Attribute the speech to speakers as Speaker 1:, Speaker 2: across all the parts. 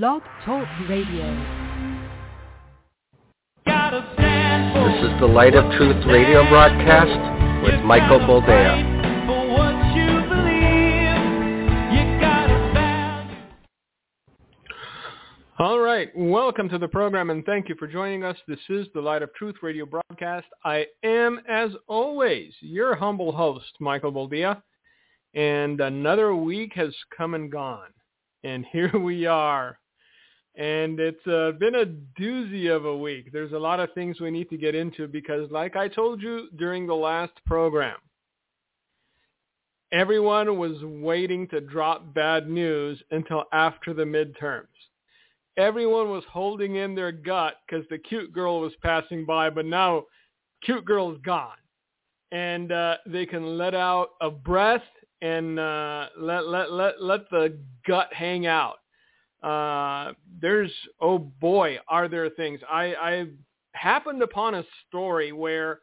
Speaker 1: Blog Talk Radio.
Speaker 2: This is the Light of Truth radio broadcast with Michael Boldea.
Speaker 3: All right, welcome to the program and thank you for joining us. This is the Light of Truth radio broadcast. I am, as always, your humble host, Michael Boldea, and another week has come and gone, and here we are. And it's uh, been a doozy of a week. There's a lot of things we need to get into because, like I told you during the last program, everyone was waiting to drop bad news until after the midterms everyone was holding in their gut because the cute girl was passing by, but now cute girl is gone. And uh, they can let out a breath and uh, let, let, let, let the gut hang out. Uh, there's, oh boy, are there things. I, I happened upon a story where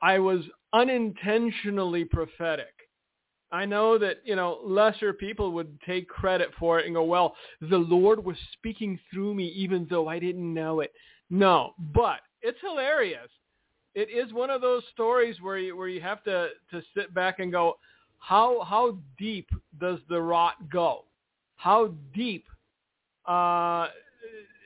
Speaker 3: I was unintentionally prophetic. I know that, you know, lesser people would take credit for it and go, well, the Lord was speaking through me even though I didn't know it. No, but it's hilarious. It is one of those stories where you, where you have to, to sit back and go, how, how deep does the rot go? How deep uh,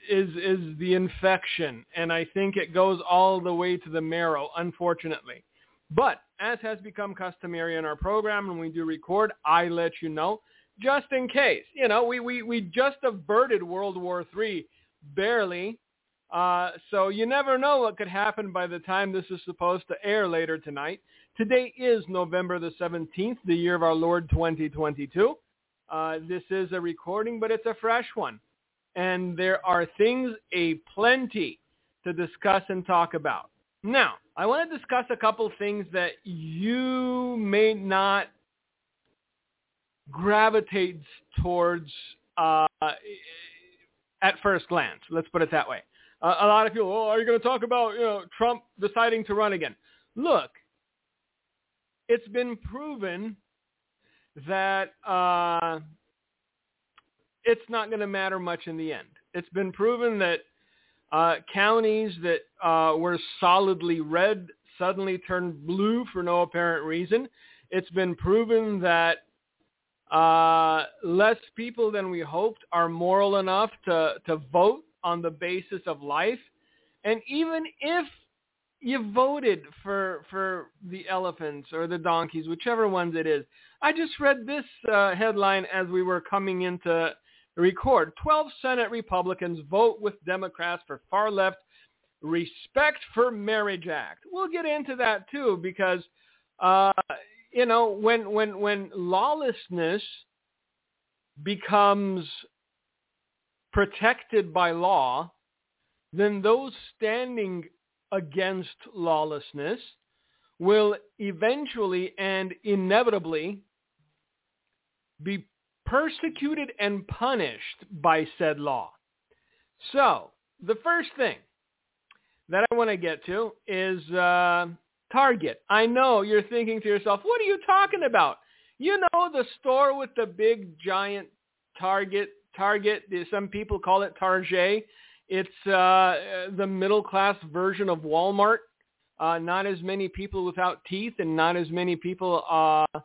Speaker 3: is, is the infection? And I think it goes all the way to the marrow, unfortunately. But as has become customary in our program when we do record, I let you know just in case. You know, we, we, we just averted World War III barely. Uh, so you never know what could happen by the time this is supposed to air later tonight. Today is November the 17th, the year of our Lord 2022. Uh, this is a recording, but it's a fresh one. And there are things a plenty to discuss and talk about. Now, I want to discuss a couple things that you may not gravitate towards uh, at first glance. Let's put it that way. Uh, a lot of people, oh, are you going to talk about you know Trump deciding to run again? Look, it's been proven that uh, it's not going to matter much in the end. It's been proven that uh, counties that uh, were solidly red suddenly turned blue for no apparent reason. It's been proven that uh, less people than we hoped are moral enough to, to vote on the basis of life. And even if you voted for for the elephants or the donkeys, whichever ones it is. I just read this uh, headline as we were coming into record 12 Senate Republicans vote with Democrats for far left Respect for Marriage Act. We'll get into that too because, uh, you know, when, when, when lawlessness becomes protected by law, then those standing against lawlessness will eventually and inevitably be persecuted and punished by said law. So the first thing that I want to get to is uh, Target. I know you're thinking to yourself, what are you talking about? You know the store with the big giant Target. Target. Some people call it Target. It's uh, the middle class version of Walmart. Uh, not as many people without teeth, and not as many people, uh,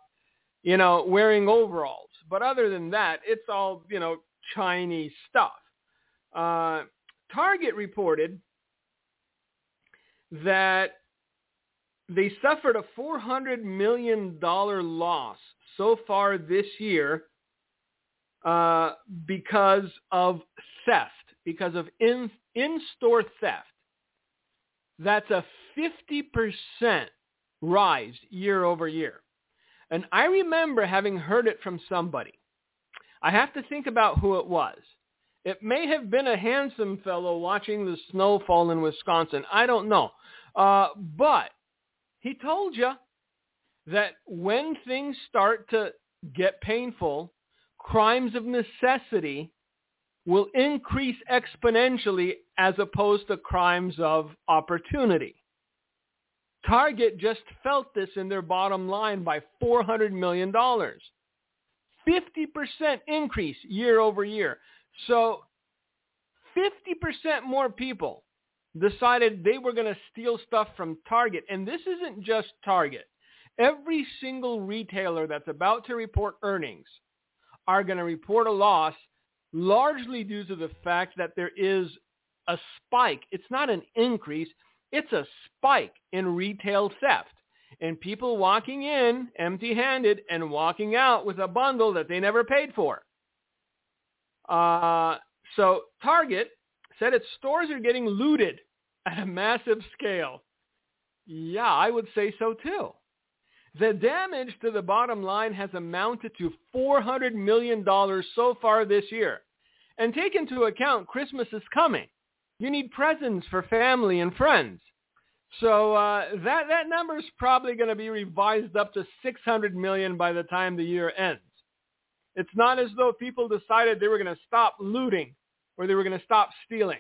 Speaker 3: you know, wearing overalls. But other than that, it's all, you know, Chinese stuff. Uh, Target reported that they suffered a $400 million loss so far this year uh, because of theft, because of in, in-store theft. That's a 50% rise year over year. And I remember having heard it from somebody. I have to think about who it was. It may have been a handsome fellow watching the snow fall in Wisconsin. I don't know. Uh, but he told you that when things start to get painful, crimes of necessity will increase exponentially as opposed to crimes of opportunity. Target just felt this in their bottom line by $400 million. 50% increase year over year. So 50% more people decided they were going to steal stuff from Target. And this isn't just Target. Every single retailer that's about to report earnings are going to report a loss largely due to the fact that there is a spike. It's not an increase. It's a spike in retail theft and people walking in empty-handed and walking out with a bundle that they never paid for. Uh, so Target said its stores are getting looted at a massive scale. Yeah, I would say so too. The damage to the bottom line has amounted to $400 million so far this year. And take into account Christmas is coming. You need presents for family and friends. So uh, that that number is probably going to be revised up to 600 million by the time the year ends. It's not as though people decided they were going to stop looting or they were going to stop stealing.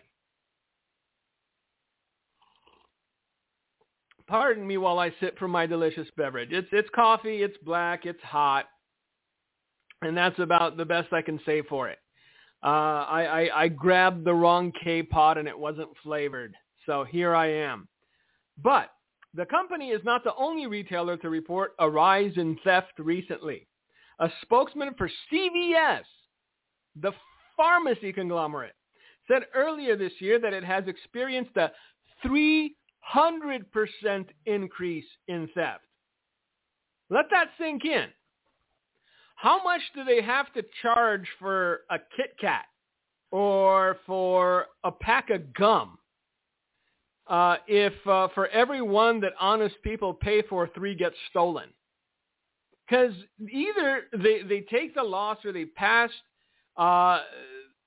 Speaker 3: Pardon me while I sip from my delicious beverage. It's it's coffee, it's black, it's hot, and that's about the best I can say for it. Uh, I, I I grabbed the wrong K pot and it wasn't flavored, so here I am. But the company is not the only retailer to report a rise in theft recently. A spokesman for CVS, the pharmacy conglomerate, said earlier this year that it has experienced a 300% increase in theft. Let that sink in. How much do they have to charge for a Kit Kat or for a pack of gum uh, if uh, for every one that honest people pay for, three get stolen. Because either they, they take the loss or they pass uh,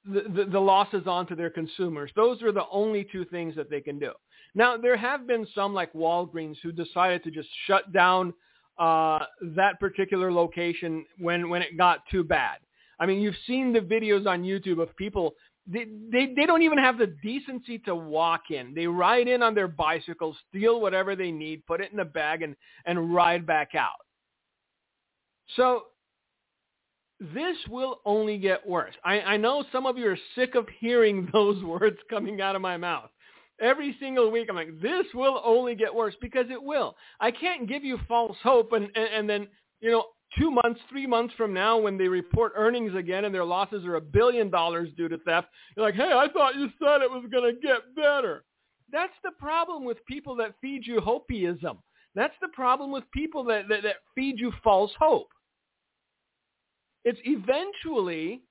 Speaker 3: the, the, the losses on to their consumers. Those are the only two things that they can do. Now, there have been some like Walgreens who decided to just shut down uh, that particular location when, when it got too bad. I mean, you've seen the videos on YouTube of people they, they they don't even have the decency to walk in. They ride in on their bicycles, steal whatever they need, put it in a bag, and and ride back out. So this will only get worse. I, I know some of you are sick of hearing those words coming out of my mouth. Every single week I'm like, this will only get worse because it will. I can't give you false hope and, and, and then, you know, two months, three months from now when they report earnings again and their losses are a billion dollars due to theft, you're like, hey, I thought you said it was going to get better. That's the problem with people that feed you hopeism. That's the problem with people that, that, that feed you false hope. It's eventually,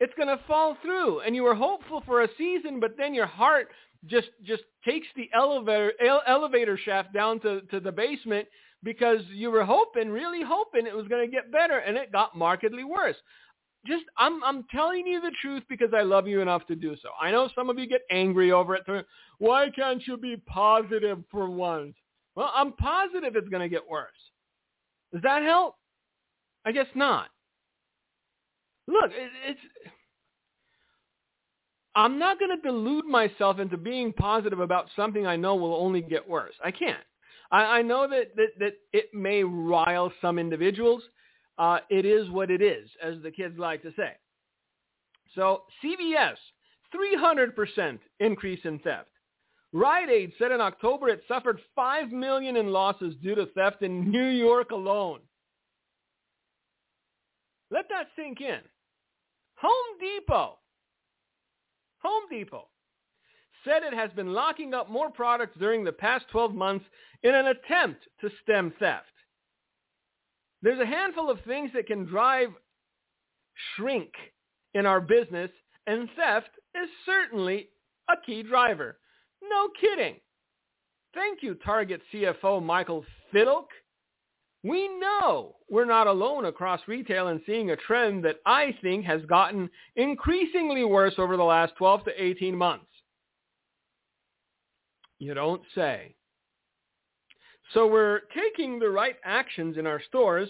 Speaker 3: it's going to fall through. And you were hopeful for a season, but then your heart just just takes the elevator elevator shaft down to, to the basement because you were hoping, really hoping it was going to get better, and it got markedly worse. Just, I'm, I'm telling you the truth because I love you enough to do so. I know some of you get angry over it. Why can't you be positive for once? Well, I'm positive it's going to get worse. Does that help? I guess not. Look, it, it's. I'm not going to delude myself into being positive about something I know will only get worse. I can't. I, I know that, that, that it may rile some individuals. Uh, it is what it is, as the kids like to say. So CVS, 300% increase in theft. Rite Aid said in October it suffered 5 million in losses due to theft in New York alone. Let that sink in. Home Depot. Home Depot said it has been locking up more products during the past 12 months in an attempt to stem theft. There's a handful of things that can drive shrink in our business, and theft is certainly a key driver. No kidding. Thank you, Target CFO Michael Fiddelke. We know we're not alone across retail in seeing a trend that I think has gotten increasingly worse over the last 12 to 18 months. You don't say. So we're taking the right actions in our stores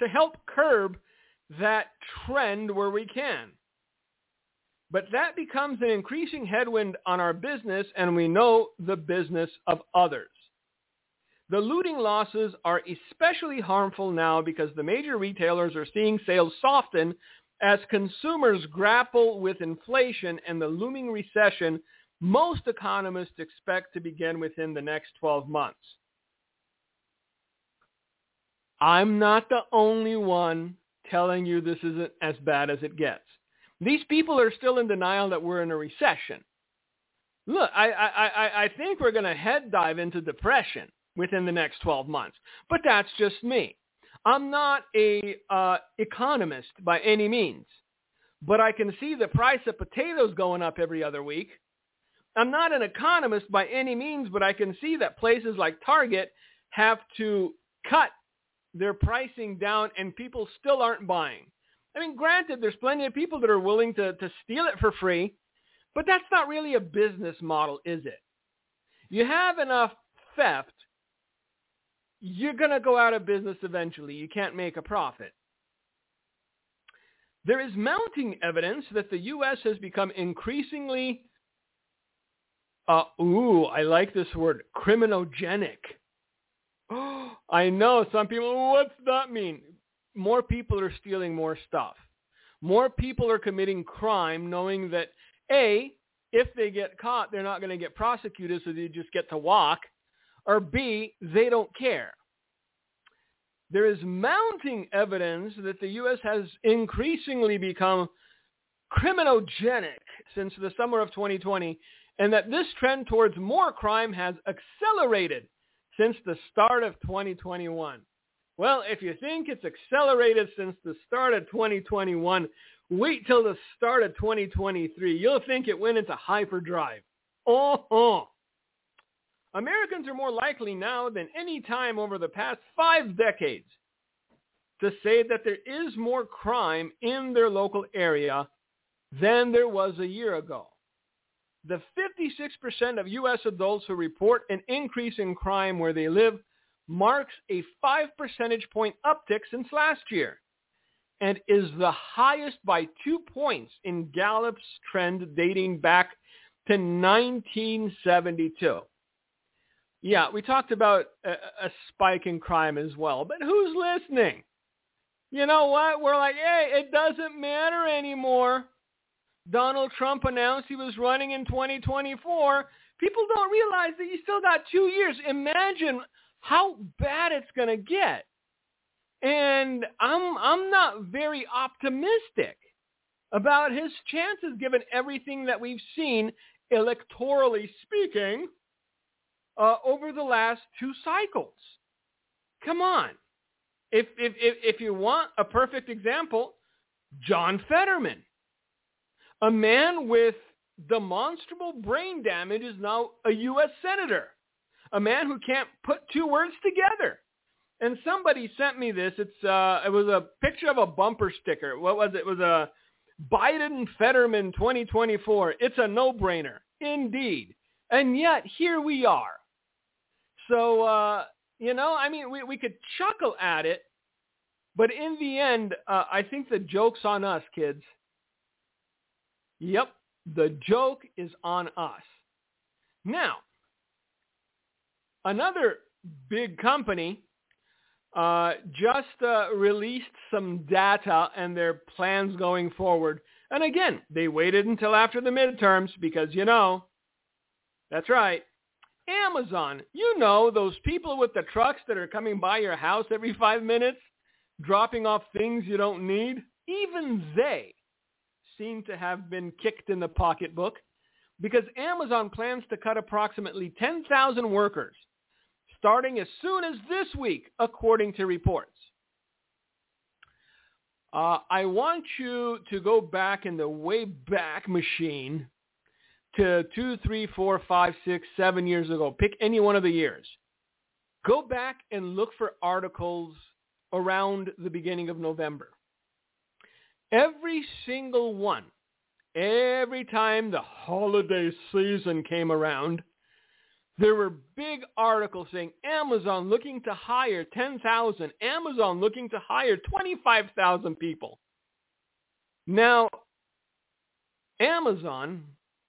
Speaker 3: to help curb that trend where we can. But that becomes an increasing headwind on our business and we know the business of others. The looting losses are especially harmful now because the major retailers are seeing sales soften As consumers grapple with inflation and the looming recession, most economists expect to begin within the next 12 months. I'm not the only one telling you this isn't as bad as it gets. These people are still in denial that we're in a recession. Look, I, I, I, I think we're going to head dive into depression within the next 12 months, but that's just me. I'm not a uh, economist by any means, but I can see the price of potatoes going up every other week. I'm not an economist by any means, but I can see that places like Target have to cut their pricing down and people still aren't buying. I mean, granted, there's plenty of people that are willing to, to steal it for free, but that's not really a business model, is it? You have enough theft, you're going to go out of business eventually. You can't make a profit. There is mounting evidence that the U.S. has become increasingly, uh, ooh, I like this word, criminogenic. I know some people, what's that mean? More people are stealing more stuff. More people are committing crime knowing that a, if they get caught, they're not going to get prosecuted, so they just get to walk. Or B, they don't care. There is mounting evidence that the U.S. has increasingly become criminogenic since the summer of 2020 and that this trend towards more crime has accelerated since the start of 2021. Well, if you think it's accelerated since the start of 2021, Wait till the start of 2023. You'll think it went into hyperdrive. Oh, Americans are more likely now than any time over the past five decades to say that there is more crime in their local area than there was a year ago. The 56% of U.S. adults who report an increase in crime where they live marks a 5 percentage point uptick since last year and is the highest by two points in Gallup's trend dating back to 1972. Yeah, we talked about a, a, spike in crime as well, but who's listening? You know what? We're like, hey, it doesn't matter anymore. Donald Trump announced he was running in 2024. People don't realize that you still got two years. Imagine how bad it's going to get. And I'm I'm not very optimistic about his chances given everything that we've seen electorally speaking uh, over the last two cycles. Come on. If, if, if, if you want a perfect example, John Fetterman, a man with demonstrable brain damage is now a U.S. Senator, a man who can't put two words together. And somebody sent me this. It's uh, it was a picture of a bumper sticker. What was it? It was a Biden Fetterman 2024. It's a no-brainer, indeed. And yet here we are. So uh, you know, I mean, we we could chuckle at it, but in the end, uh, I think the joke's on us, kids. Yep, the joke is on us. Now, another big company uh, just uh, released some data and their plans going forward. And again, they waited until after the midterms because, you know, that's right. Amazon, you know those people with the trucks that are coming by your house every five minutes, dropping off things you don't need? Even they seem to have been kicked in the pocketbook because Amazon plans to cut approximately 10,000 workers starting as soon as this week, according to reports. Uh, I want you to go back in the way back machine to two, three, four, five, six, seven years ago. Pick any one of the years. Go back and look for articles around the beginning of November. Every single one, every time the holiday season came around, there were big articles saying Amazon looking to hire 10,000, Amazon looking to hire 25,000 people. Now, Amazon,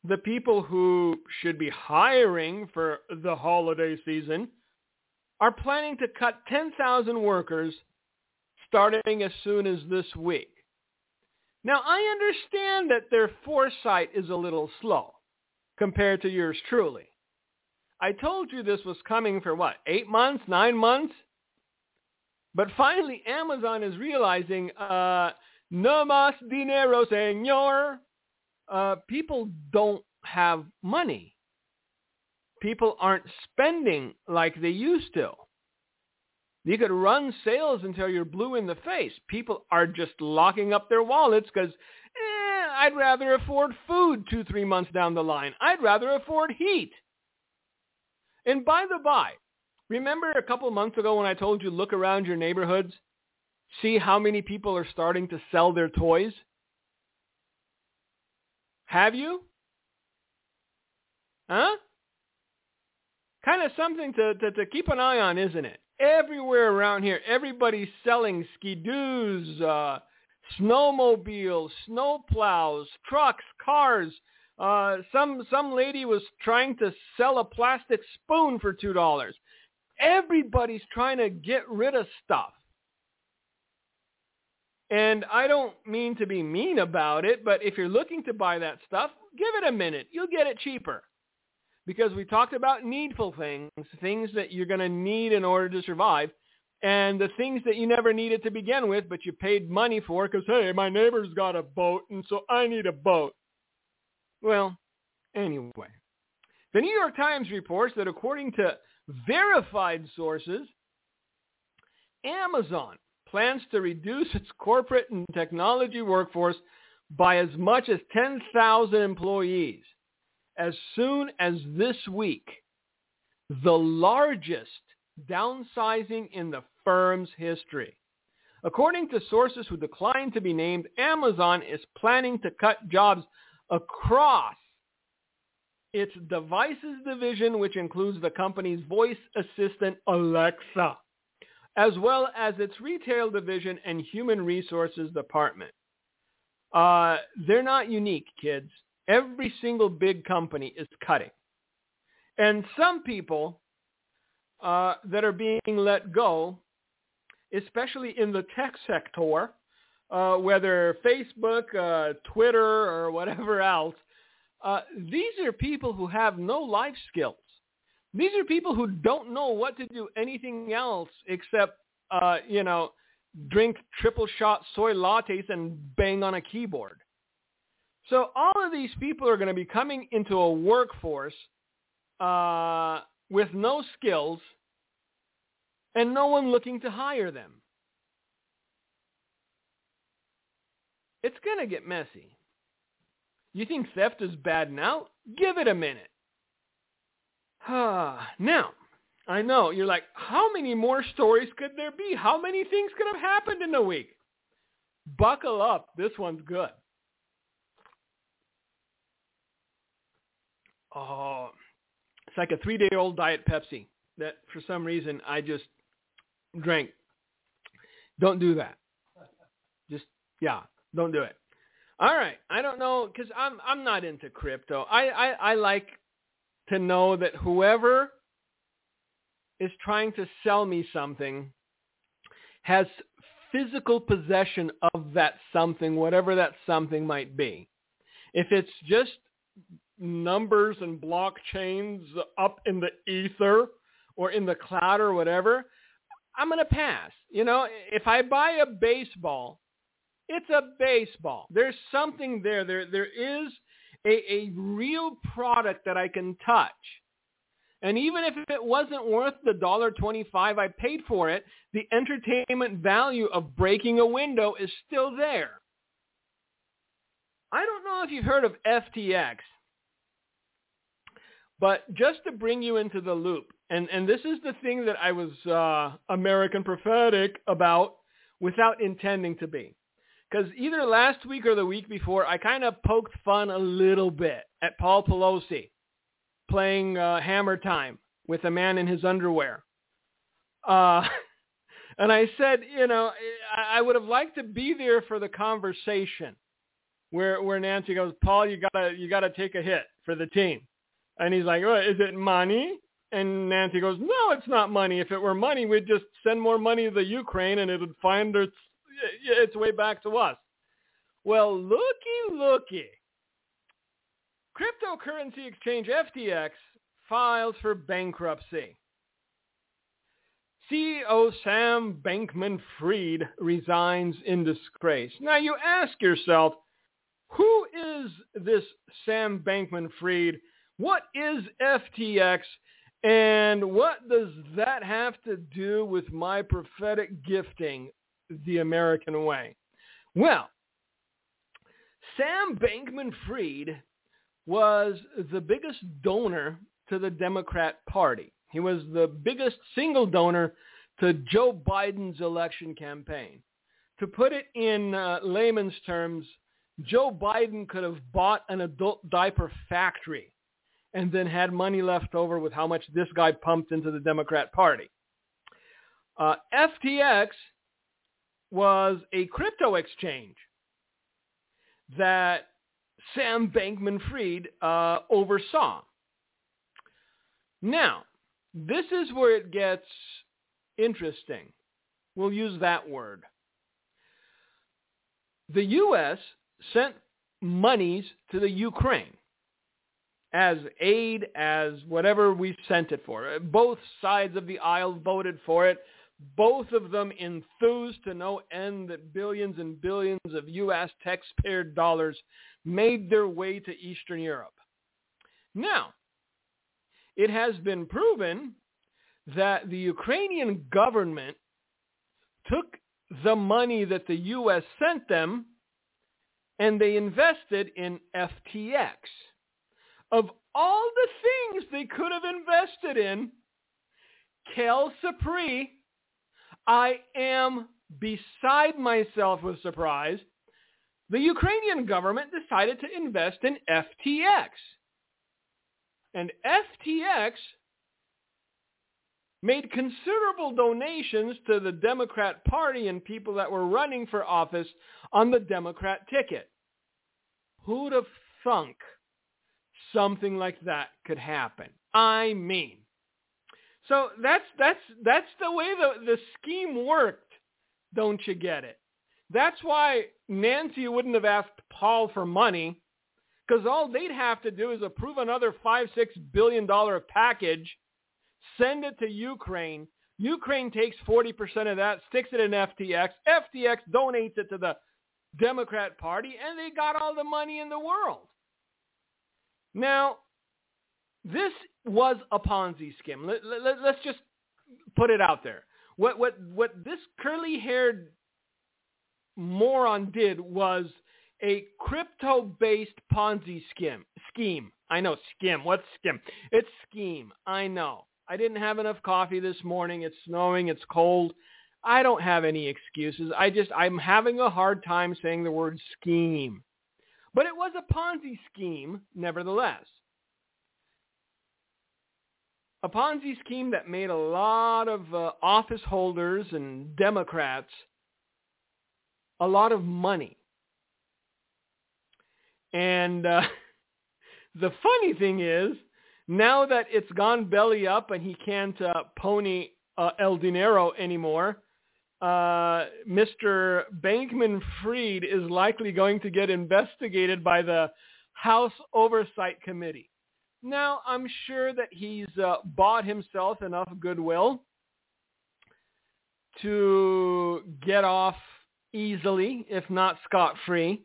Speaker 3: the people who should be hiring for the holiday season, are planning to cut 10,000 workers starting as soon as this week. Now, I understand that their foresight is a little slow compared to yours truly. I told you this was coming for what, eight months, nine months? But finally, Amazon is realizing, uh, no más dinero, señor. Uh, people don't have money. People aren't spending like they used to. You could run sales until you're blue in the face. People are just locking up their wallets because eh, I'd rather afford food two, three months down the line. I'd rather afford heat. And by the by, remember a couple months ago when I told you look around your neighborhoods, see how many people are starting to sell their toys? Have you? Huh? Kind of something to, to, to keep an eye on, isn't it? Everywhere around here, everybody's selling ski-doos, uh, snowmobiles, snowplows, trucks, cars, uh, some some lady was trying to sell a plastic spoon for two dollars. Everybody's trying to get rid of stuff. And I don't mean to be mean about it, but if you're looking to buy that stuff, give it a minute. You'll get it cheaper. Because we talked about needful things, things that you're going to need in order to survive, and the things that you never needed to begin with, but you paid money for because, hey, my neighbor's got a boat, and so I need a boat. Well, anyway. The New York Times reports that according to verified sources, Amazon plans to reduce its corporate and technology workforce by as much as 10,000 employees as soon as this week, the largest downsizing in the firm's history. According to sources who declined to be named, Amazon is planning to cut jobs across its devices division, which includes the company's voice assistant Alexa, as well as its retail division and human resources department. Uh, they're not unique, kids. Every single big company is cutting. And some people uh, that are being let go, especially in the tech sector, uh, whether Facebook, uh, Twitter, or whatever else, uh, these are people who have no life skills. These are people who don't know what to do anything else except, uh, you know, drink triple shot soy lattes and bang on a keyboard. So all of these people are going to be coming into a workforce uh, with no skills and no one looking to hire them. It's going to get messy. You think theft is bad now? Give it a minute. now, I know you're like, how many more stories could there be? How many things could have happened in a week? Buckle up. This one's good. Oh, it's like a three-day-old Diet Pepsi that for some reason I just drank. Don't do that. Just, yeah, don't do it. All right. I don't know because I'm I'm not into crypto. I, I I like to know that whoever is trying to sell me something has physical possession of that something, whatever that something might be. If it's just numbers and blockchains up in the ether or in the cloud or whatever, I'm going to pass. You know, if I buy a baseball it's a baseball. There's something there. There, there is a, a real product that I can touch. And even if it wasn't worth the dollar twenty-five I paid for it, the entertainment value of breaking a window is still there. I don't know if you've heard of FTX, but just to bring you into the loop, and, and this is the thing that I was uh, American prophetic about without intending to be. Because either last week or the week before, I kind of poked fun a little bit at Paul Pelosi playing uh, Hammer Time with a man in his underwear. Uh, and I said, you know, I would have liked to be there for the conversation where where Nancy goes, Paul, you gotta you gotta take a hit for the team, and he's like, oh, is it money? And Nancy goes, no, it's not money. If it were money, we'd just send more money to the Ukraine, and it would find its its way back to us. Well, looky, looky. Cryptocurrency exchange FTX files for bankruptcy. CEO Sam Bankman-Fried resigns in disgrace. Now you ask yourself, who is this Sam Bankman-Fried? What is FTX? And what does that have to do with my prophetic gifting, the American way? Well, Sam Bankman-Fried was the biggest donor to the Democrat Party. He was the biggest single donor to Joe Biden's election campaign. To put it in uh, layman's terms, Joe Biden could have bought an adult diaper factory and then had money left over with how much this guy pumped into the Democrat Party. Uh, FTX was a crypto exchange that Sam Bankman-Fried uh, oversaw. Now, this is where it gets interesting. We'll use that word. The U.S. sent monies to the Ukraine as aid, as whatever we sent it for. Both sides of the aisle voted for it. Both of them enthused to no end that billions and billions of U.S. taxpayer dollars made their way to Eastern Europe. Now, it has been proven that the Ukrainian government took the money that the U.S. sent them and they invested in FTX. Of all the things they could have invested in, Kel Sapri, I am beside myself with surprise. The Ukrainian government decided to invest in FTX. And FTX made considerable donations to the Democrat Party and people that were running for office on the Democrat ticket. Who'd have thunk something like that could happen? I mean, so that's that's that's the way the the scheme worked. Don't you get it? That's why Nancy wouldn't have asked Paul for money because all they'd have to do is approve another five, six billion dollar package, send it to Ukraine. Ukraine takes 40% of that, sticks it in FTX. FTX donates it to the Democrat Party, and they got all the money in the world. Now, this was a Ponzi scheme. Let, let, let's just put it out there. What, what, what this curly-haired moron did was – a crypto-based Ponzi scheme. Scheme. I know, skim. What's skim? It's scheme. I know. I didn't have enough coffee this morning. It's snowing. It's cold. I don't have any excuses. I just, I'm having a hard time saying the word scheme. But it was a Ponzi scheme, nevertheless. A Ponzi scheme that made a lot of uh, office holders and Democrats a lot of money. And uh, the funny thing is, now that it's gone belly up and he can't uh, pony uh, El Dinero anymore, uh, Mr. Bankman-Fried is likely going to get investigated by the House Oversight Committee. Now, I'm sure that he's uh, bought himself enough goodwill to get off easily, if not scot-free.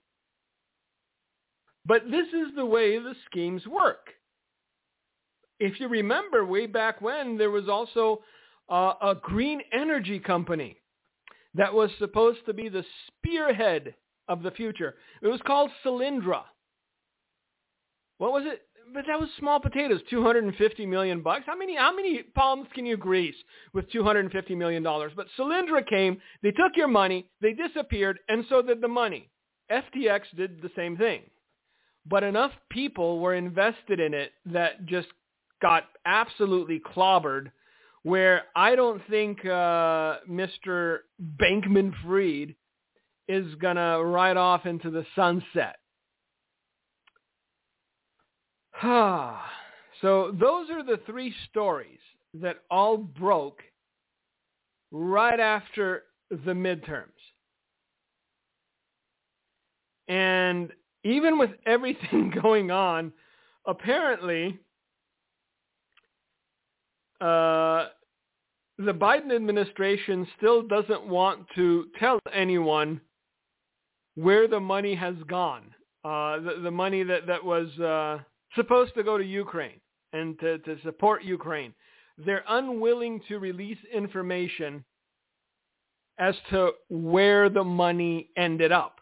Speaker 3: But this is the way the schemes work. If you remember way back when, there was also uh, a green energy company that was supposed to be the spearhead of the future. It was called Solyndra. What was it? But that was small potatoes, 250 million bucks. How many how many palms can you grease with 250 million dollars? But Solyndra came, they took your money, they disappeared, and so did the money. FTX did the same thing but enough people were invested in it that just got absolutely clobbered where I don't think uh, Mr. Bankman-Fried is going to ride off into the sunset. so those are the three stories that all broke right after the midterms. And even with everything going on, apparently uh, the Biden administration still doesn't want to tell anyone where the money has gone. Uh, the, the money that, that was uh, supposed to go to Ukraine and to, to support Ukraine. They're unwilling to release information as to where the money ended up.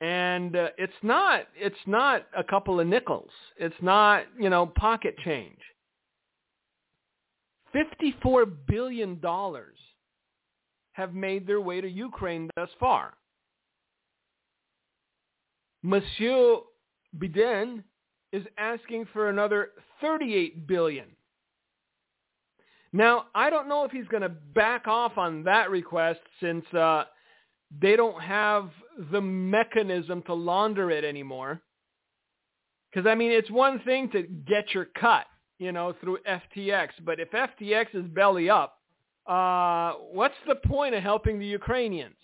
Speaker 3: And uh, it's not it's not a couple of nickels. It's not, you know, pocket change. 54 billion dollars have made their way to Ukraine thus far. Monsieur Biden is asking for another 38 billion. Now, I don't know if he's going to back off on that request since uh, they don't have the mechanism to launder it anymore. Because, I mean, it's one thing to get your cut, you know, through FTX. But if FTX is belly up, uh, what's the point of helping the Ukrainians?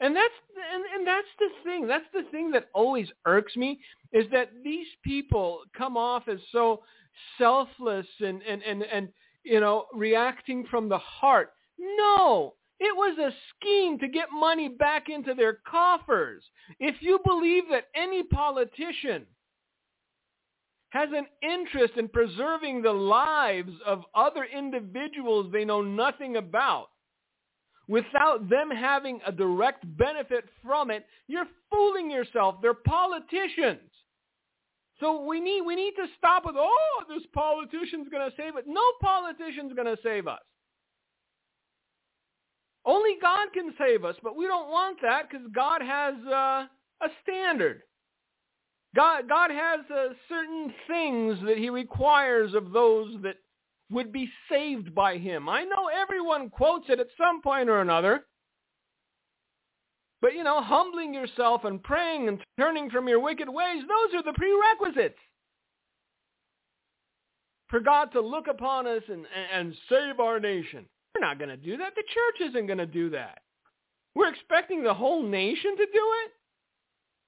Speaker 3: And that's and, and that's the thing. That's the thing that always irks me is that these people come off as so selfless and and and, and you know reacting from the heart. No, it was a scheme to get money back into their coffers. If you believe that any politician has an interest in preserving the lives of other individuals they know nothing about, without them having a direct benefit from it, you're fooling yourself. They're politicians. So we need we need to stop with oh this politician's going to save it. No politician's going to save us. Only God can save us, but we don't want that because God has uh, a standard. God God has uh, certain things that He requires of those that would be saved by him. I know everyone quotes it at some point or another. But, you know, humbling yourself and praying and turning from your wicked ways, those are the prerequisites for God to look upon us and, and, save our nation. We're not going to do that. The church isn't going to do that. We're expecting the whole nation to do it?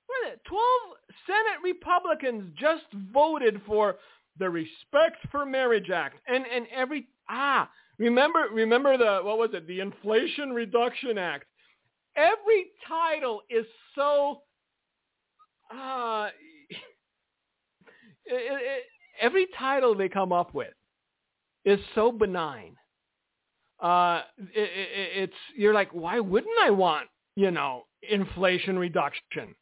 Speaker 3: What it? 12 Senate Republicans just voted for the Respect for Marriage Act, and and every ah remember remember the what was it the Inflation Reduction Act. Every title is so uh, it, it, every title they come up with is so benign. Uh, it, it's you're like, why wouldn't I want you know inflation reduction?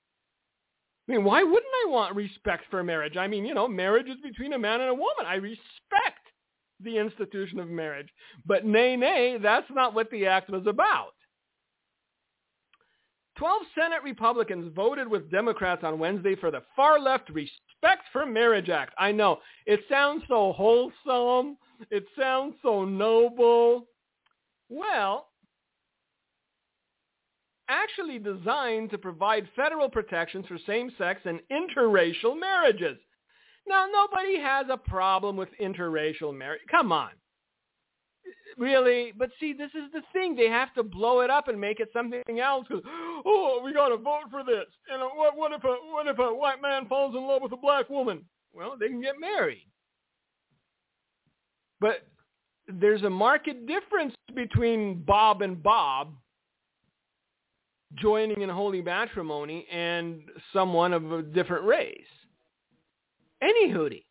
Speaker 3: I mean, why wouldn't I want respect for marriage? I mean, you know, marriage is between a man and a woman. I respect the institution of marriage. But nay, nay, that's not what the act was about. Twelve Senate Republicans voted with Democrats on Wednesday for the far-left Respect for Marriage Act. I know. It sounds so wholesome. It sounds so noble. Well, actually designed to provide federal protections for same-sex and interracial marriages. Now, nobody has a problem with interracial marriage. Come on. Really? But see, this is the thing. They have to blow it up and make it something else. Oh, we got to vote for this. And what, what, if a, what if a white man falls in love with a black woman? Well, they can get married. But there's a marked difference between Bob and Bob joining in holy matrimony and someone of a different race. Any hootie.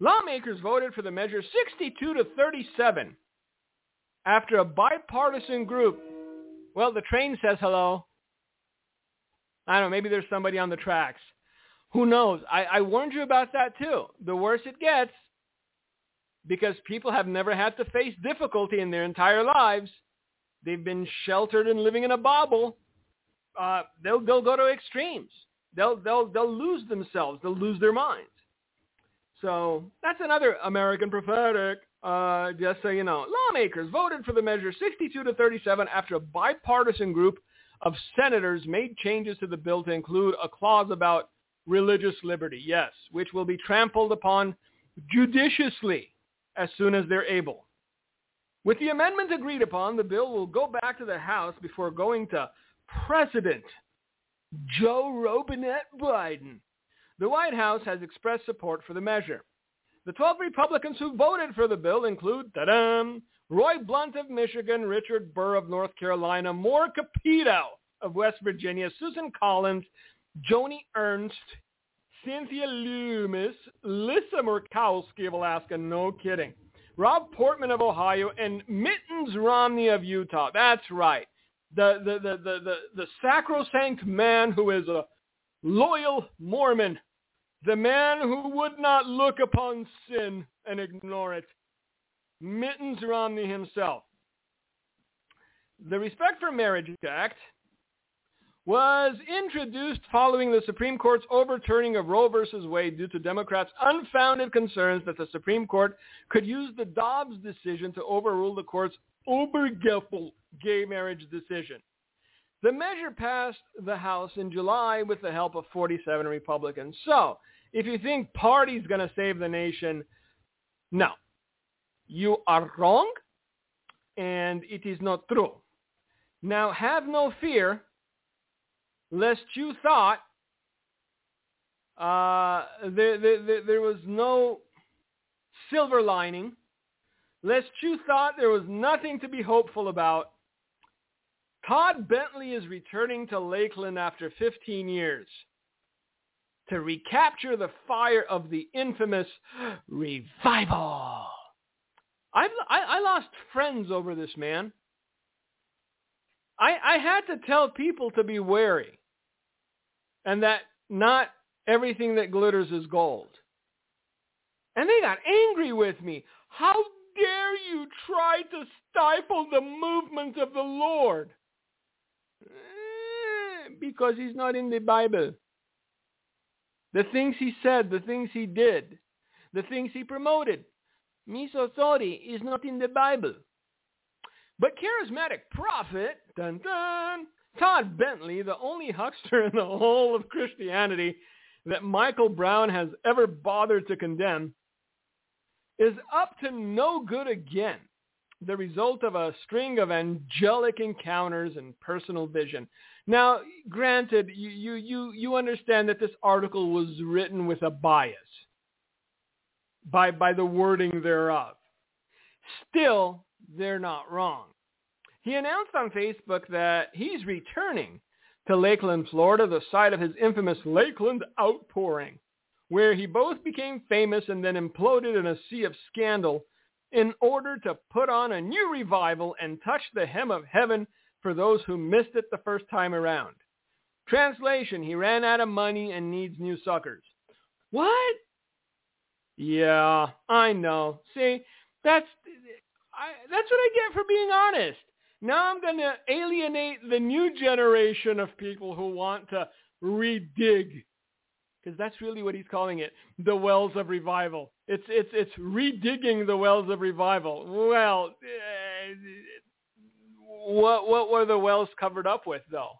Speaker 3: Lawmakers voted for the measure 62 to 37 after a bipartisan group. Well, the train says hello. I don't know, maybe there's somebody on the tracks. Who knows? I, I warned you about that too. The worse it gets, because people have never had to face difficulty in their entire lives. They've been sheltered and living in a bubble uh, they'll they'll go to extremes. They'll they'll they'll lose themselves. They'll lose their minds. So that's another American prophetic. Uh, just so you know, lawmakers voted for the measure 62 to 37 after a bipartisan group of senators made changes to the bill to include a clause about religious liberty. Yes, which will be trampled upon judiciously as soon as they're able. With the amendment agreed upon, the bill will go back to the House before going to President Joe Robinette Biden. The White House has expressed support for the measure. The 12 Republicans who voted for the bill include, ta-da, Roy Blunt of Michigan, Richard Burr of North Carolina, Moore Capito of West Virginia, Susan Collins, Joni Ernst, Cynthia Lummis, Lisa Murkowski of Alaska, no kidding, Rob Portman of Ohio, and Mittens Romney of Utah. That's right. The, the, the, the, the, the sacrosanct man who is a loyal Mormon, the man who would not look upon sin and ignore it. Mittens Romney himself. The Respect for Marriage Act was introduced following the Supreme Court's overturning of Roe v. Wade due to Democrats' unfounded concerns that the Supreme Court could use the Dobbs decision to overrule the court's Obergefell gay marriage decision. The measure passed the House in July with the help of 47 Republicans. So, if you think party's going to save the nation, no. You are wrong, and it is not true. Now, have no fear, lest you thought uh, there, there, there was no silver lining, lest you thought there was nothing to be hopeful about. Todd Bentley is returning to Lakeland after 15 years to recapture the fire of the infamous revival. I've, I, I lost friends over this man. I, I had to tell people to be wary and that not everything that glitters is gold. And they got angry with me. How dare you try to stifle the movement of the Lord? Eh, because he's not in the Bible. The things he said, the things he did, the things he promoted. Sorry is not in the Bible. But charismatic prophet, dun dun, Todd Bentley, the only huckster in the whole of Christianity that Michael Brown has ever bothered to condemn, is up to no good again, the result of a string of angelic encounters and personal vision. Now, granted, you, you, you, understand that this article was written with a bias by, by the wording thereof. Still, they're not wrong. He announced on Facebook that he's returning to Lakeland, Florida, the site of his infamous Lakeland outpouring, where he both became famous and then imploded in a sea of scandal in order to put on a new revival and touch the hem of heaven for those who missed it the first time around. Translation, he ran out of money and needs new suckers. What? Yeah, I know. See, that's I, that's what I get for being honest. Now I'm going to alienate the new generation of people who want to redig, because that's really what he's calling it, the wells of revival. It's it's it's redigging the wells of revival. Well, uh, what what were the wells covered up with though?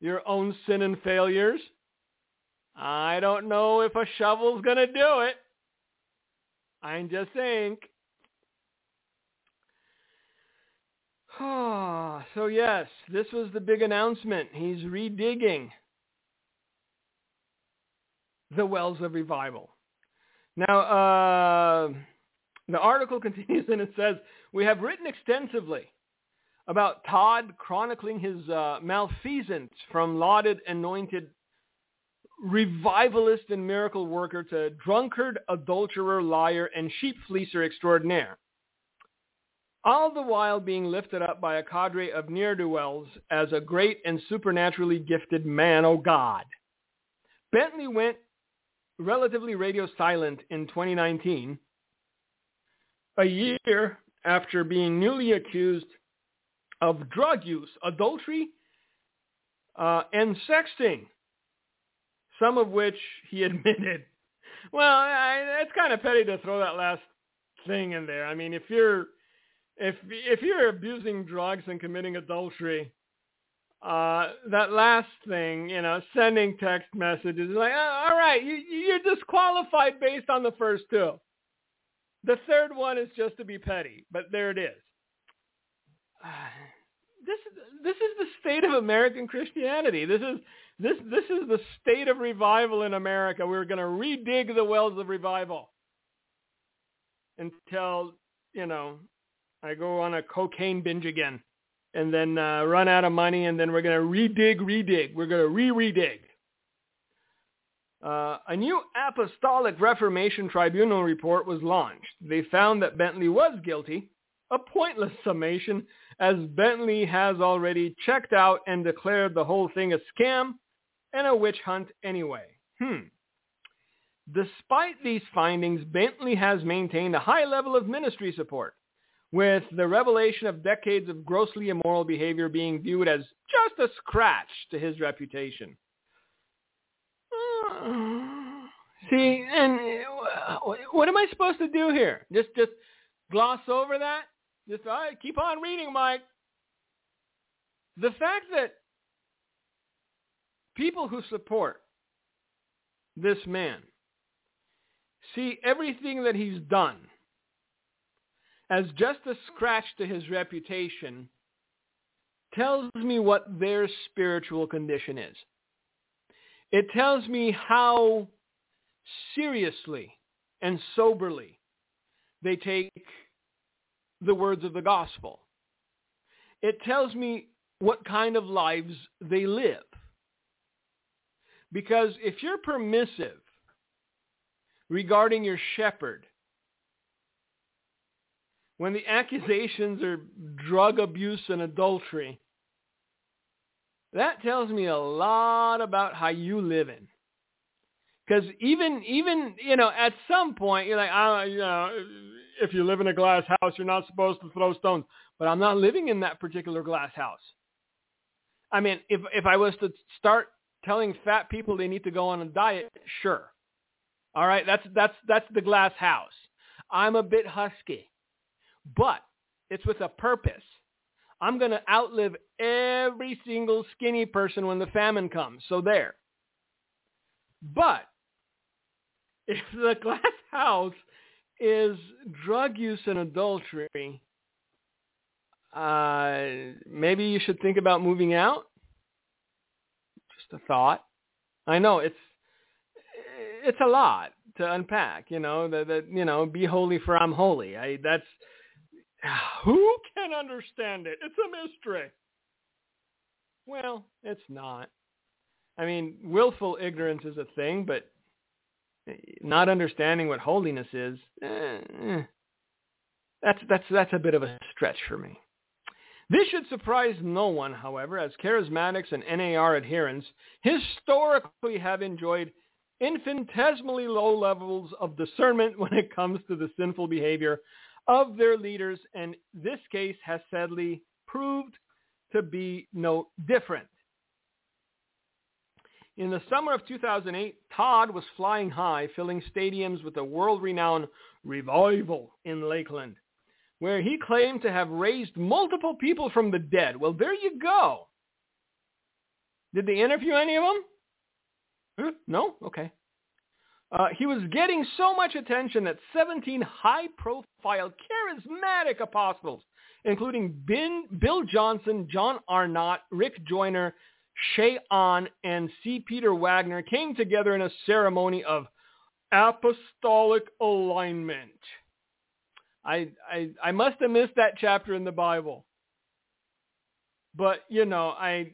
Speaker 3: Your own sin and failures. I don't know if a shovel's to do it. I'm just saying. so yes, this was the big announcement. He's redigging the wells of revival. Now, uh, the article continues and it says, we have written extensively about Todd chronicling his uh, malfeasance from lauded anointed revivalist and miracle worker to drunkard, adulterer, liar, and sheep fleecer extraordinaire. All the while being lifted up by a cadre of ne'er-do-wells as a great and supernaturally gifted man, oh God. Bentley went relatively radio silent in 2019, a year after being newly accused of drug use, adultery, uh, and sexting some of which he admitted. Well, I, it's kind of petty to throw that last thing in there. I mean, if you're if if you're abusing drugs and committing adultery, uh, that last thing, you know, sending text messages, like, oh, all right, you, you're disqualified based on the first two. The third one is just to be petty, but there it is. this this is the state of American Christianity. This is this this is the state of revival in America. We're going to redig the wells of revival until you know I go on a cocaine binge again, and then uh, run out of money, and then we're going to redig, redig. We're going to re-redig. Uh, a new Apostolic Reformation Tribunal report was launched. They found that Bentley was guilty, a pointless summation, as Bentley has already checked out and declared the whole thing a scam and a witch hunt anyway. Hmm. Despite these findings, Bentley has maintained a high level of ministry support, with the revelation of decades of grossly immoral behavior being viewed as just a scratch to his reputation. See, and uh, what am I supposed to do here? Just just gloss over that? Just all right, keep on reading, Mike. The fact that people who support this man see everything that he's done as just a scratch to his reputation tells me what their spiritual condition is. It tells me how seriously and soberly they take the words of the gospel. It tells me what kind of lives they live. Because if you're permissive regarding your shepherd, when the accusations are drug abuse and adultery, that tells me a lot about how you live in. Because even even you know at some point you're like I you know if you live in a glass house you're not supposed to throw stones, but I'm not living in that particular glass house. I mean if if I was to start telling fat people they need to go on a diet, sure. All right, that's that's that's the glass house. I'm a bit husky, but it's with a purpose. I'm going to outlive every single skinny person when the famine comes. So there. But if the glass house is drug use and adultery, uh, maybe you should think about moving out. Just a thought. I know it's it's a lot to unpack. You know that that you know be holy for I'm holy. I that's who can understand it? It's a mystery. Well, it's not. I mean, willful ignorance is a thing, but not understanding what holiness is, eh, eh, that's that's that's a bit of a stretch for me. This should surprise no one, however, as charismatics and NAR adherents historically have enjoyed infinitesimally low levels of discernment when it comes to the sinful behavior of their leaders, and this case has sadly proved to be no different. In the summer of 2008, Todd was flying high, filling stadiums with a world-renowned revival in Lakeland, where he claimed to have raised multiple people from the dead. Well, there you go. Did they interview any of them? Huh? No? Okay. Uh, he was getting so much attention that 17 high-profile, charismatic apostles, including ben, Bill Johnson, John Arnott, Rick Joyner, Che Ahn, and C. Peter Wagner, came together in a ceremony of apostolic alignment. I, I, I must have missed that chapter in the Bible. But, you know, I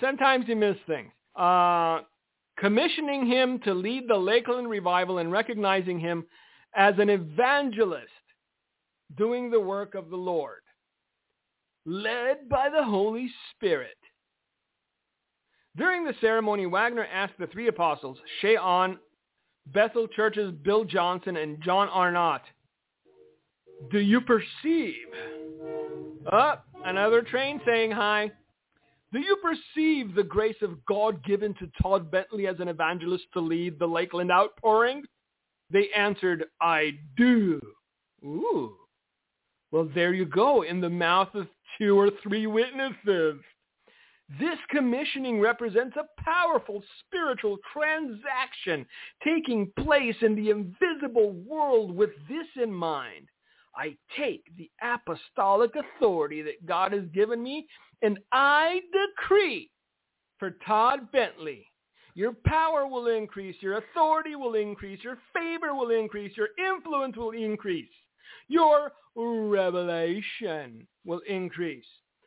Speaker 3: sometimes you miss things. Uh, commissioning him to lead the Lakeland revival and recognizing him as an evangelist doing the work of the Lord, led by the Holy Spirit. During the ceremony, Wagner asked the three apostles, Che Ahn, Bethel Church's Bill Johnson, and John Arnott, do you perceive? Up, oh, another train saying hi. Do you perceive the grace of God given to Todd Bentley as an evangelist to lead the Lakeland outpouring? They answered, I do. Ooh. Well, there you go, in the mouth of two or three witnesses. This commissioning represents a powerful spiritual transaction taking place in the invisible world with this in mind. I take the apostolic authority that God has given me and I decree for Todd Bentley, your power will increase, your authority will increase, your favor will increase, your influence will increase, your revelation will increase.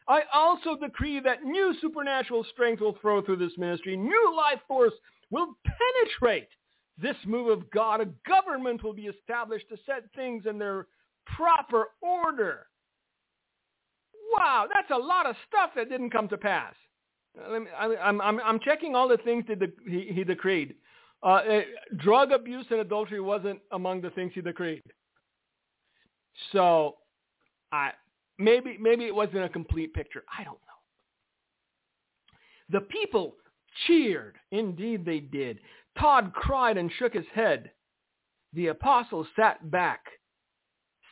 Speaker 3: I also decree that new supernatural strength will flow through this ministry. New life force will penetrate this move of God. A government will be established to set things in their proper order. Wow, that's a lot of stuff that didn't come to pass. I'm, I'm, I'm checking all the things that he, he decreed. Uh, uh, drug abuse and adultery wasn't among the things he decreed. So, I maybe maybe it wasn't a complete picture. I don't know. The people cheered. Indeed, they did. Todd cried and shook his head. The apostles sat back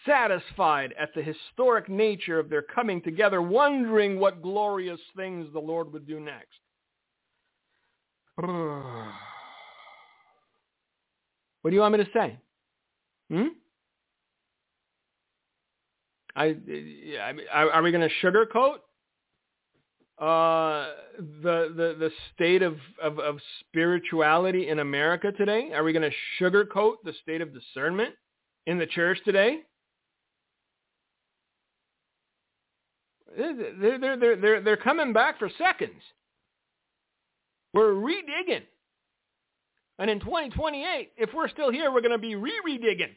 Speaker 3: satisfied at the historic nature of their coming together, wondering what glorious things the Lord would do next. What do you want me to say? Hmm? I, are we going to sugarcoat uh, the, the the state of, of, of spirituality in America today? Are we going to sugarcoat the state of discernment in the church today? They're, they're, they're, they're, they're coming back for seconds. We're redigging. And in 2028, if we're still here, we're going to be re-redigging.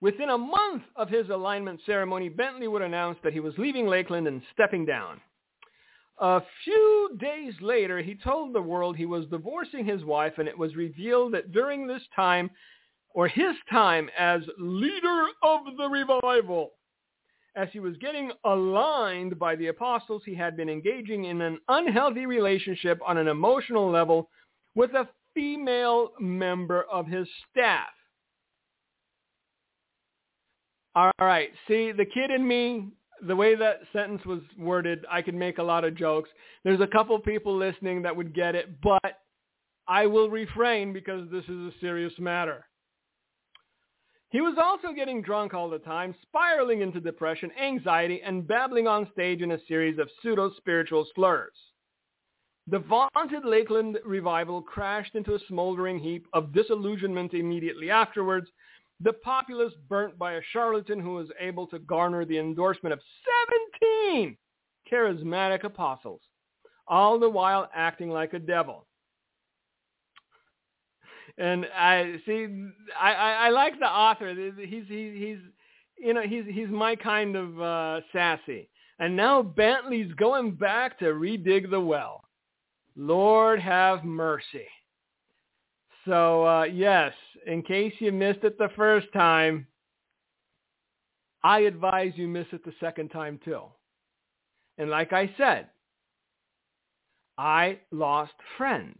Speaker 3: Within a month of his alignment ceremony, Bentley would announce that he was leaving Lakeland and stepping down. A few days later, he told the world he was divorcing his wife, and it was revealed that during this time, or his time as leader of the revival, as he was getting aligned by the apostles, he had been engaging in an unhealthy relationship on an emotional level with a female member of his staff. All right. See, the kid in me, the way that sentence was worded, I could make a lot of jokes. There's a couple people listening that would get it, but I will refrain because this is a serious matter. He was also getting drunk all the time, spiraling into depression, anxiety, and babbling on stage in a series of pseudo-spiritual slurs. The vaunted Lakeland revival crashed into a smoldering heap of disillusionment immediately afterwards, the populace burnt by a charlatan who was able to garner the endorsement of 17 charismatic apostles, all the while acting like a devil and I see. I, I, I like the author. He's he, he's you know he's he's my kind of uh, sassy. And now Bentley's going back to redig the well. Lord have mercy. So uh, yes, in case you missed it the first time, I advise you miss it the second time too. And like I said, I lost friends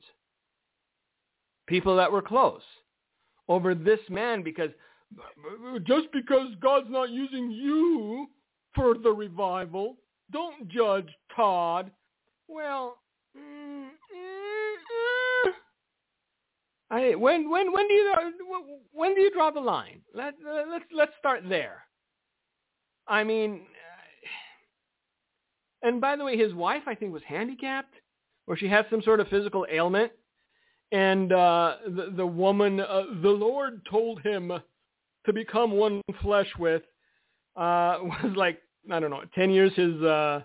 Speaker 3: people that were close over this man because just because God's not using you for the revival, don't judge Todd. Well, mm, mm, I, when when when do you when do you draw the line? Let let's let's start there. I mean, and by the way, his wife I think was handicapped, or she had some sort of physical ailment and uh, the, the woman, uh, the Lord told him to become one flesh with, uh, was like, I don't know, 10 years his uh,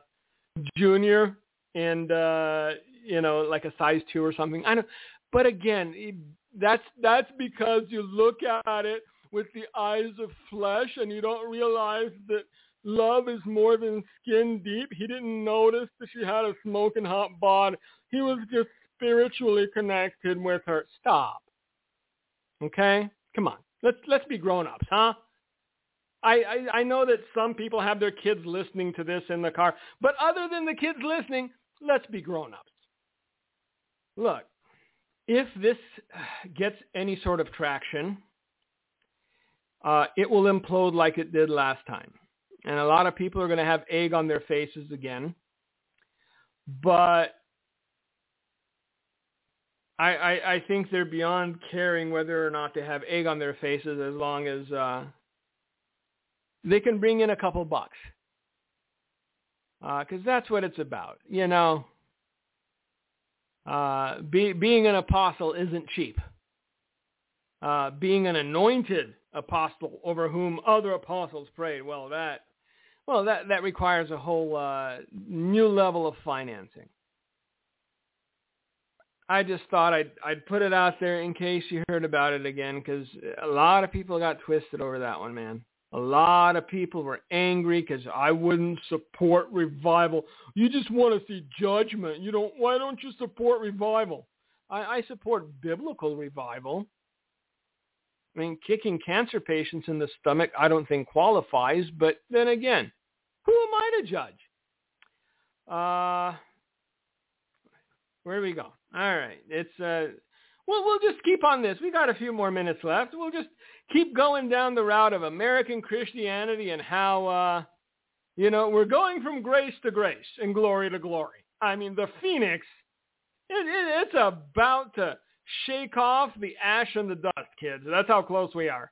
Speaker 3: junior and, uh, you know, like a size two or something. I know. But again, that's, that's because you look at it with the eyes of flesh and you don't realize that love is more than skin deep. He didn't notice that she had a smoking hot bod. He was just spiritually connected with her. Stop. Okay? Come on. Let's let's be grown-ups, huh? I, I, I know that some people have their kids listening to this in the car, but other than the kids listening, let's be grown-ups. Look, if this gets any sort of traction, uh, it will implode like it did last time. And a lot of people are going to have egg on their faces again. But I, I, I think they're beyond caring whether or not they have egg on their faces as long as uh, they can bring in a couple bucks. Because uh, that's what it's about. You know, uh, be, being an apostle isn't cheap. Uh, being an anointed apostle over whom other apostles prayed, well, that well that that requires a whole uh, new level of financing. I just thought I'd I'd put it out there in case you heard about it again, because a lot of people got twisted over that one, man. A lot of people were angry because I wouldn't support revival. You just want to see judgment. You don't. Why don't you support revival? I, I support biblical revival. I mean, kicking cancer patients in the stomach, I don't think qualifies. But then again, who am I to judge? Uh, where do we go? All right, it's uh, well, we'll just keep on this. We got a few more minutes left. We'll just keep going down the route of American Christianity and how, uh, you know, we're going from grace to grace and glory to glory. I mean, the phoenix, it, it, it's about to shake off the ash and the dust, kids. That's how close we are.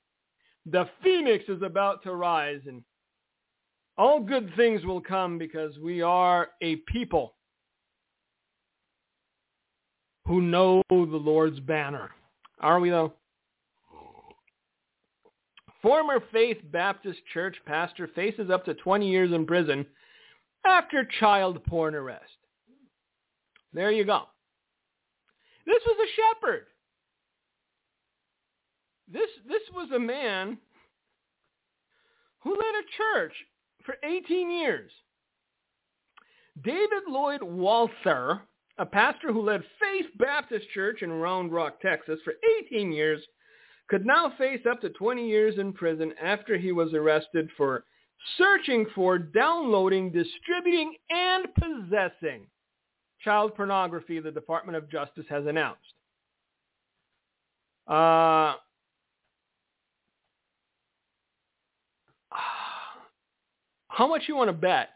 Speaker 3: The phoenix is about to rise and all good things will come because we are a people who know the Lord's banner. Are we though? Former Faith Baptist Church pastor faces up to 20 years in prison after child porn arrest. There you go. This was a shepherd. This, this was a man who led a church for 18 years. David Lloyd Walther a pastor who led Faith Baptist Church in Round Rock, Texas for 18 years, could now face up to 20 years in prison after he was arrested for searching for, downloading, distributing, and possessing child pornography, the Department of Justice has announced. Uh, how much you want to bet,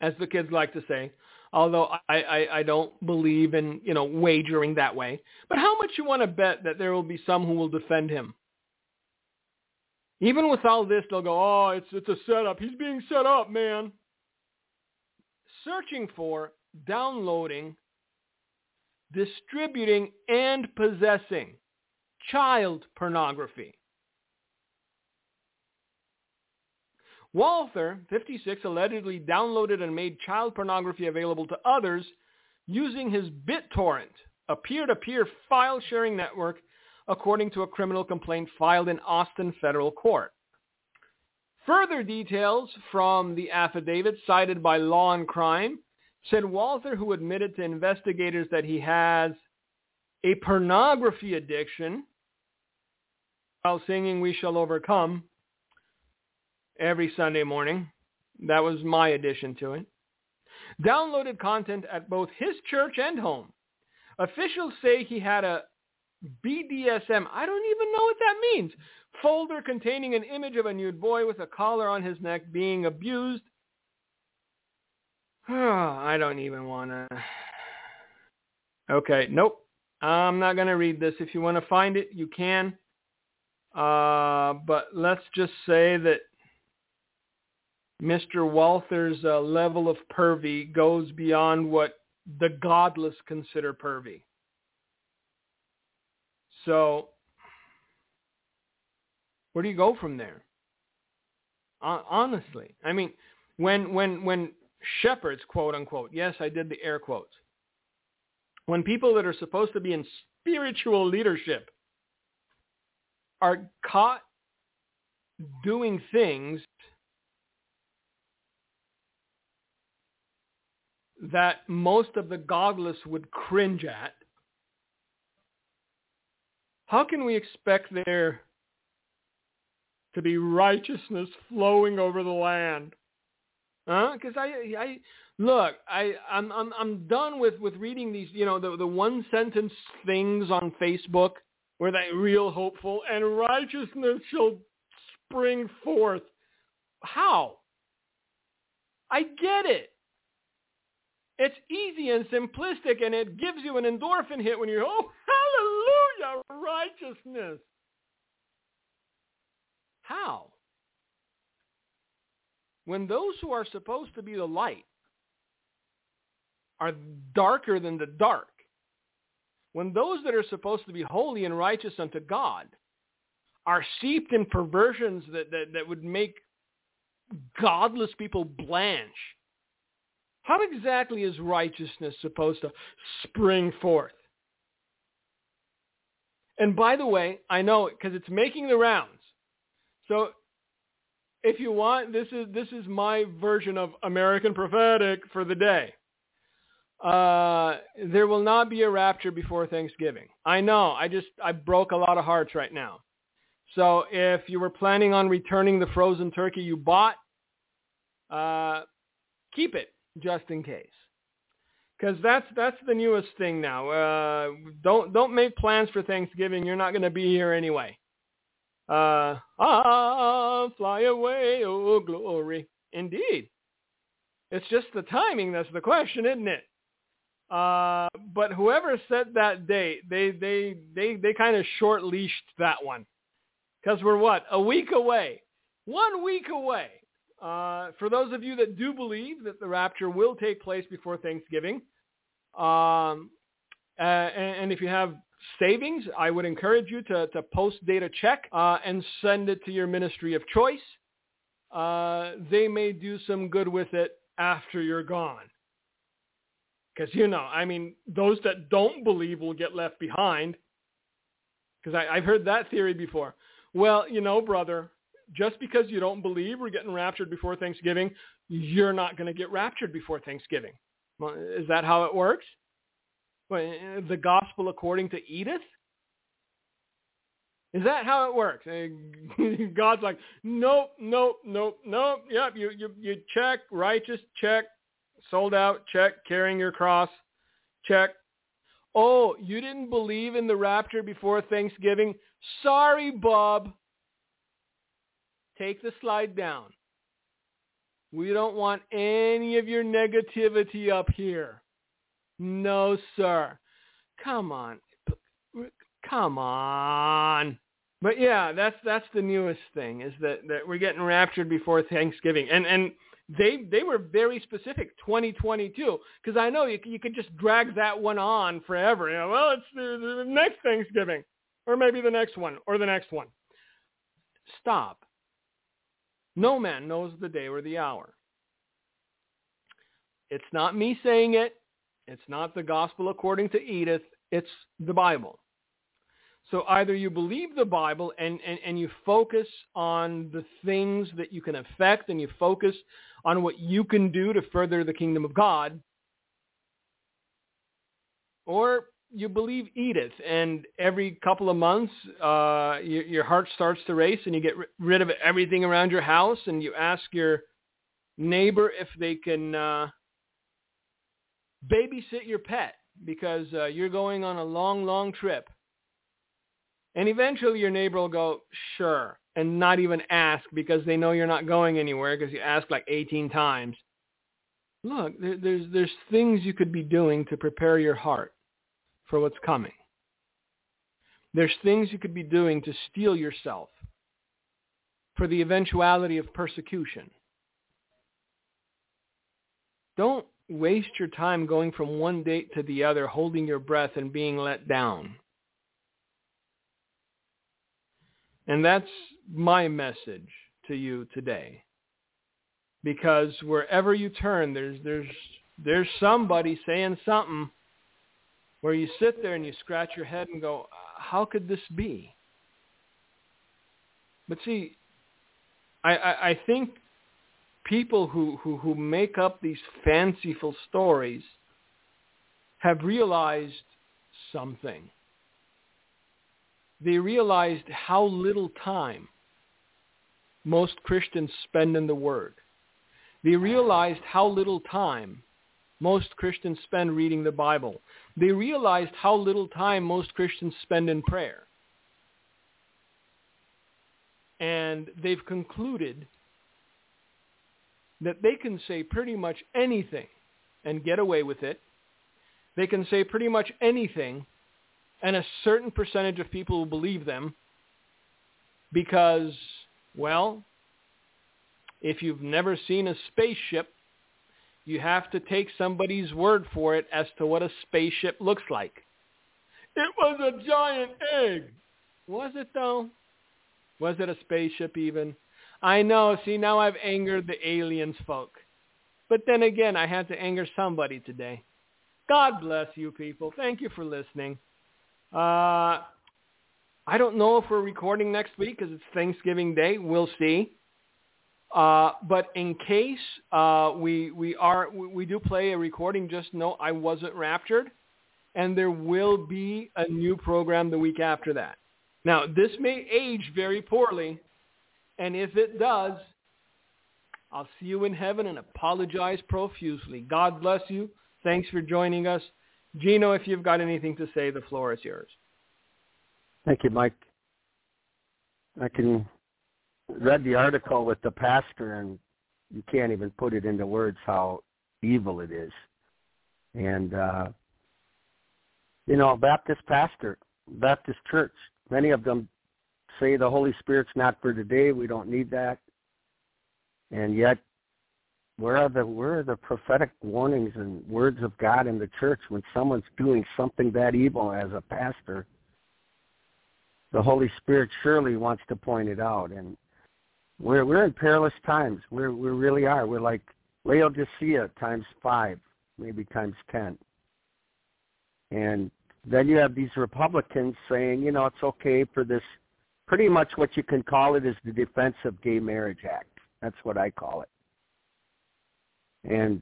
Speaker 3: as the kids like to say, although I, I, I don't believe in, you know, wagering that way. But how much you want to bet that there will be some who will defend him? Even with all this, they'll go, oh, it's, it's a setup. He's being set up, man. Searching for, downloading, distributing, and possessing child pornography. Walther, 56, allegedly downloaded and made child pornography available to others using his BitTorrent, a peer-to-peer file-sharing network, according to a criminal complaint filed in Austin federal court. Further details from the affidavit cited by Law and Crime said Walther, who admitted to investigators that he has a pornography addiction, while singing We Shall Overcome, every Sunday morning. That was my addition to it. Downloaded content at both his church and home. Officials say he had a BDSM, I don't even know what that means, folder containing an image of a nude boy with a collar on his neck being abused. I don't even want to. Okay, nope. I'm not going to read this. If you want to find it, you can. Uh, but let's just say that Mr. Walther's uh, level of pervy goes beyond what the godless consider pervy. So where do you go from there? honestly, I mean, when when when shepherds, quote unquote, yes, I did the air quotes, when people that are supposed to be in spiritual leadership are caught doing things that most of the godless would cringe at, how can we expect there to be righteousness flowing over the land? Huh? Because I, I look, I, I'm, I'm, I'm done with, with reading these, you know, the, the one sentence things on Facebook where they real hopeful and righteousness shall spring forth. How? I get it. It's easy and simplistic, and it gives you an endorphin hit when you're, oh, hallelujah, righteousness. How? when those who are supposed to be the light are darker than the dark, when those that are supposed to be holy and righteous unto God are seeped in perversions that, that, that would make godless people blanch, how exactly is righteousness supposed to spring forth? And by the way, I know it because it's making the rounds. So if you want, this is this is my version of American prophetic for the day. Uh, there will not be a rapture before Thanksgiving. I know. I just I broke a lot of hearts right now. So if you were planning on returning the frozen turkey you bought, uh, keep it just in case because that's that's the newest thing now. Uh, don't don't make plans for Thanksgiving. You're not going to be here anyway. Uh, ah, fly away, oh glory. Indeed, it's just the timing that's the question, isn't it? Uh, but whoever set that date, they they they they kind of short leashed that one, because we're what a week away, one week away uh, for those of you that do believe that the rapture will take place before Thanksgiving, um, uh, and, and, if you have savings, I would encourage you to, to post data check uh, and send it to your ministry of choice. Uh, they may do some good with it after you're gone. Because, you know, I mean, those that don't believe will get left behind. Because I've heard that theory before. Well, you know, brother, just because you don't believe we're getting raptured before Thanksgiving, you're not going to get raptured before Thanksgiving. Is that how it works? Well, eh, the gospel according to Edith? Is that how it works? Eh, God's like, nope, nope, nope, nope. Yep, you, you, you check, righteous, check, sold out, check, carrying your cross, check. Oh, you didn't believe in the rapture before Thanksgiving? Sorry, Bob. Take the slide down. We don't want any of your negativity up here. No, sir. Come on. Come on. But yeah, that's that's the newest thing is that, that we're getting raptured before Thanksgiving. And and they they were very specific 2022 because I know you you could just drag that one on forever. You know, well, it's the, the next Thanksgiving or maybe the next one or the next one. Stop. No man knows the day or the hour. It's not me saying it. It's not the gospel according to Edith. It's the Bible. So either you believe the Bible and, and, and you focus on the things that you can affect and you focus on what you can do to further the kingdom of God, or you believe Edith, and every couple of months, uh, your, your heart starts to race, and you get rid of everything around your house, and you ask your neighbor if they can uh, babysit your pet because uh, you're going on a long, long trip. And eventually your neighbor will go, sure, and not even ask because they know you're not going anywhere because you asked like 18 times. Look, there, there's, there's things you could be doing to prepare your heart for what's coming. There's things you could be doing to steel yourself for the eventuality of persecution. Don't waste your time going from one date to the other, holding your breath and being let down. And that's my message to you today. Because wherever you turn, there's, there's, there's somebody saying something where you sit there and you scratch your head and go, how could this be? But see, I, I, I think people who, who, who make up these fanciful stories have realized something. They realized how little time most Christians spend in the Word. They realized how little time most Christians spend reading the Bible. They realized how little time most Christians spend in prayer. And they've concluded that they can say pretty much anything and get away with it. They can say pretty much anything and a certain percentage of people will believe them because, well, If you've never seen a spaceship, you have to take somebody's word for it as to what a spaceship looks like. It was a giant egg. Was it though? Was it a spaceship even? I know. See, now I've angered the aliens folk. But then again, I had to anger somebody today. God bless you people. Thank you for listening. Uh, I don't know if we're recording next week because it's Thanksgiving Day. We'll see. Uh, but in case uh, we we are we do play a recording, just know I wasn't raptured, and there will be a new program the week after that. Now this may age very poorly, and if it does, I'll see you in heaven and apologize profusely. God bless you. Thanks for joining us. Gino, if you've got anything to say, the floor is yours.
Speaker 2: Thank you, Mike. I can read the article with the pastor, and you can't even put it into words how evil it is. And uh, you know, Baptist pastor, Baptist church, many of them say the Holy Spirit's not for today. We don't need that. And yet, where are the where are the prophetic warnings and words of God in the church when someone's doing something that evil as a pastor? The Holy Spirit surely wants to point it out, and we're we're in perilous times. We're we really are. We're like Laodicea times five, maybe times ten. And then you have these Republicans saying, you know, it's okay for this. Pretty much what you can call it is the Defense of Gay Marriage Act. That's what I call it. And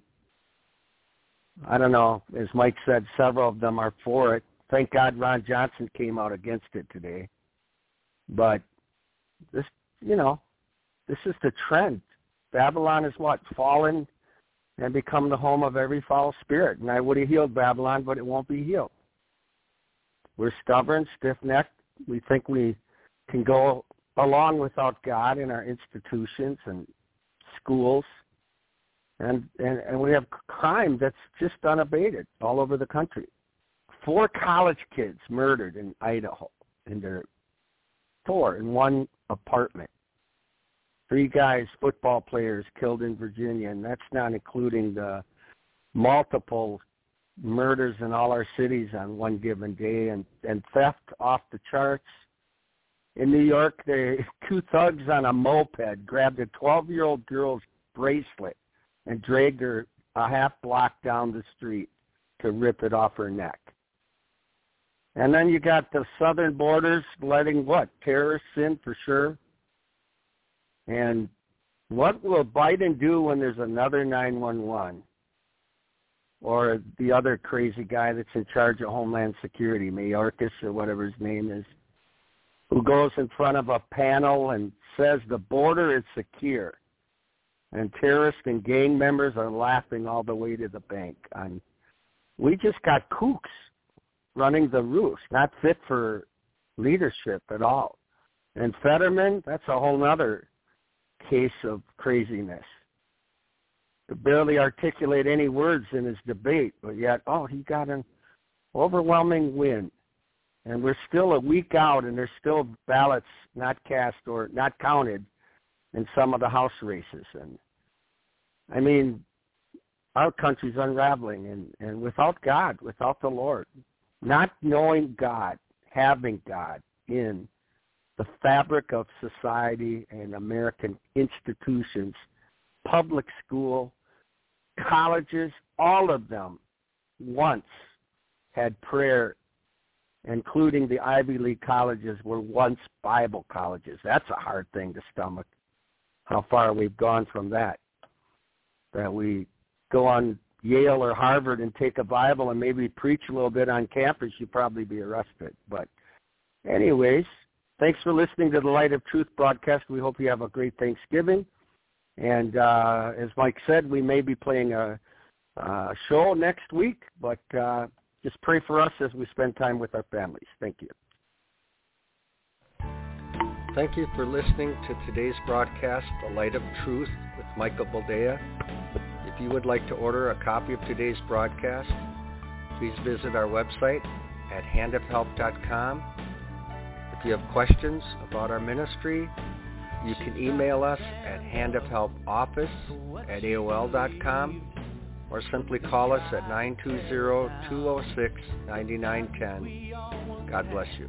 Speaker 2: I don't know, as Mike said, several of them are for it. Thank God Ron Johnson came out against it today. But this, you know, this is the trend. Babylon is what? Fallen and become the home of every foul spirit. And I would have healed Babylon, but it won't be healed. We're stubborn, stiff-necked. We think we can go along without God in our institutions and schools. And, and, and we have crime that's just unabated all over the country. Four college kids murdered in Idaho in their four in one apartment three guys, football players, killed in Virginia, and that's not including the multiple murders in all our cities on one given day, and and theft off the charts. In New York, they two thugs on a moped grabbed a 12-year-old girl's bracelet and dragged her a half block down the street to rip it off her neck. And then you got the southern borders letting what terrorists in for sure. And what will Biden do when there's another 911? Or the other crazy guy that's in charge of Homeland Security, Mayorkas or whatever his name is, who goes in front of a panel and says the border is secure. And terrorists and gang members are laughing all the way to the bank. On, we just got kooks running the roost, not fit for leadership at all. And Fetterman, that's a whole other case of craziness. Could barely articulate any words in his debate, but yet, oh, he got an overwhelming win. And we're still a week out, and there's still ballots not cast or not counted in some of the House races. And I mean, our country's unraveling, and, and without God, without the Lord, not knowing God, having God in the fabric of society and American institutions, public school, colleges, all of them once had prayer, including the Ivy League colleges were once Bible colleges. That's a hard thing to stomach, how far we've gone from that. That we go on Yale or Harvard and take a Bible and maybe preach a little bit on campus, you'd probably be arrested. But anyways, Thanks for listening to the Light of Truth broadcast. We hope you have a great Thanksgiving. And uh, as Mike said, we may be playing a, a show next week, but uh, just pray for us as we spend time with our families. Thank you. Thank you for listening to today's broadcast, The Light of Truth with Michael Boldea. If you would like to order a copy of today's broadcast, please visit our website at handofhelp.com if you have questions about our ministry, You can email us at handofhelpoffice at AOL.com or simply call us at 920-206-9910. God bless you.